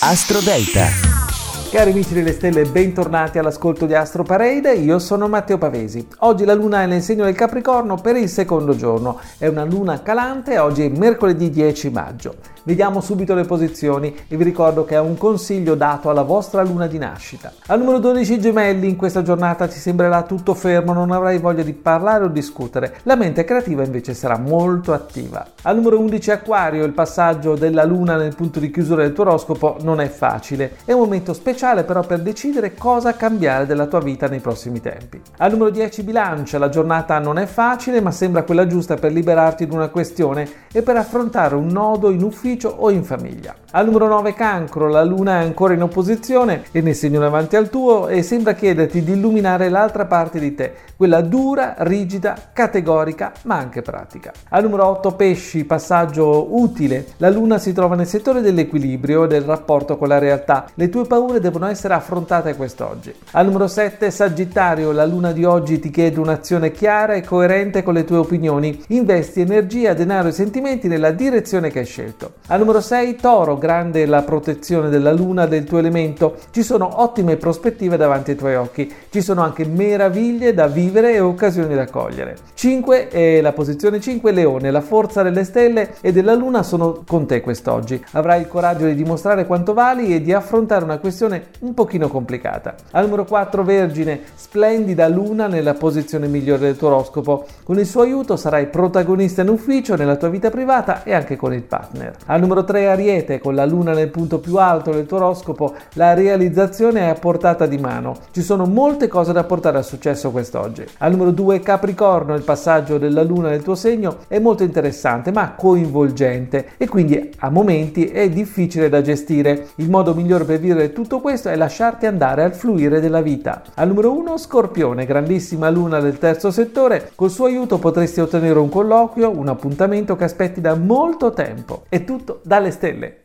Astro Delta. Cari amici delle stelle, bentornati all'ascolto di Astro Parade, io sono Matteo Pavesi. Oggi la luna è nel segno del Capricorno per il secondo giorno, è una luna calante, oggi è mercoledì 10 maggio. Vediamo subito le posizioni e vi ricordo che è un consiglio dato alla vostra luna di nascita. Al numero 12 gemelli, in questa giornata ti sembrerà tutto fermo, non avrai voglia di parlare o discutere, la mente creativa invece sarà molto attiva. Al numero 11 acquario, il passaggio della luna nel punto di chiusura del tuo oroscopo non è facile, è un momento speciale però per decidere cosa cambiare della tua vita nei prossimi tempi. Al numero 10 bilancia, la giornata non è facile ma sembra quella giusta per liberarti di una questione e per affrontare un nodo in ufficio ufficio o in famiglia. Al numero 9 cancro, la luna è ancora in opposizione e ne segno davanti al tuo e sembra chiederti di illuminare l'altra parte di te, quella dura, rigida, categorica ma anche pratica. Al numero 8 pesci, passaggio utile, la luna si trova nel settore dell'equilibrio e del rapporto con la realtà, le tue paure devono essere affrontate quest'oggi. Al numero 7 sagittario, la luna di oggi ti chiede un'azione chiara e coerente con le tue opinioni, investi energia, denaro e sentimenti nella direzione che hai scelto. Al numero 6 toro, grande la protezione della luna del tuo elemento, ci sono ottime prospettive davanti ai tuoi occhi, ci sono anche meraviglie da vivere e occasioni da cogliere. 5 è la posizione 5 leone, la forza delle stelle e della luna sono con te quest'oggi. Avrai il coraggio di dimostrare quanto vali e di affrontare una questione un pochino complicata. Al numero 4 vergine, splendida luna nella posizione migliore del tuo oroscopo. Con il suo aiuto sarai protagonista in ufficio, nella tua vita privata e anche con il partner. Al numero 3 Ariete, con la luna nel punto più alto del tuo oroscopo, la realizzazione è a portata di mano. Ci sono molte cose da portare a successo quest'oggi. Al numero 2 Capricorno, il passaggio della luna nel tuo segno è molto interessante ma coinvolgente e quindi a momenti è difficile da gestire. Il modo migliore per vivere tutto questo è lasciarti andare al fluire della vita. Al numero 1 Scorpione, grandissima luna del terzo settore, col suo aiuto potresti ottenere un colloquio, un appuntamento che aspetti da molto tempo. È tutto tutto dalle stelle.